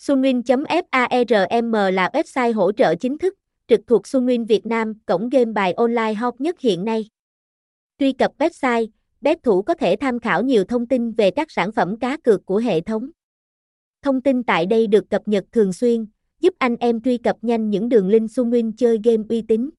Sunwin.farm là website hỗ trợ chính thức, trực thuộc Sunwin Việt Nam, cổng game bài online hot nhất hiện nay. Truy cập website, bet thủ có thể tham khảo nhiều thông tin về các sản phẩm cá cược của hệ thống. Thông tin tại đây được cập nhật thường xuyên, giúp anh em truy cập nhanh những đường link Sunwin chơi game uy tín.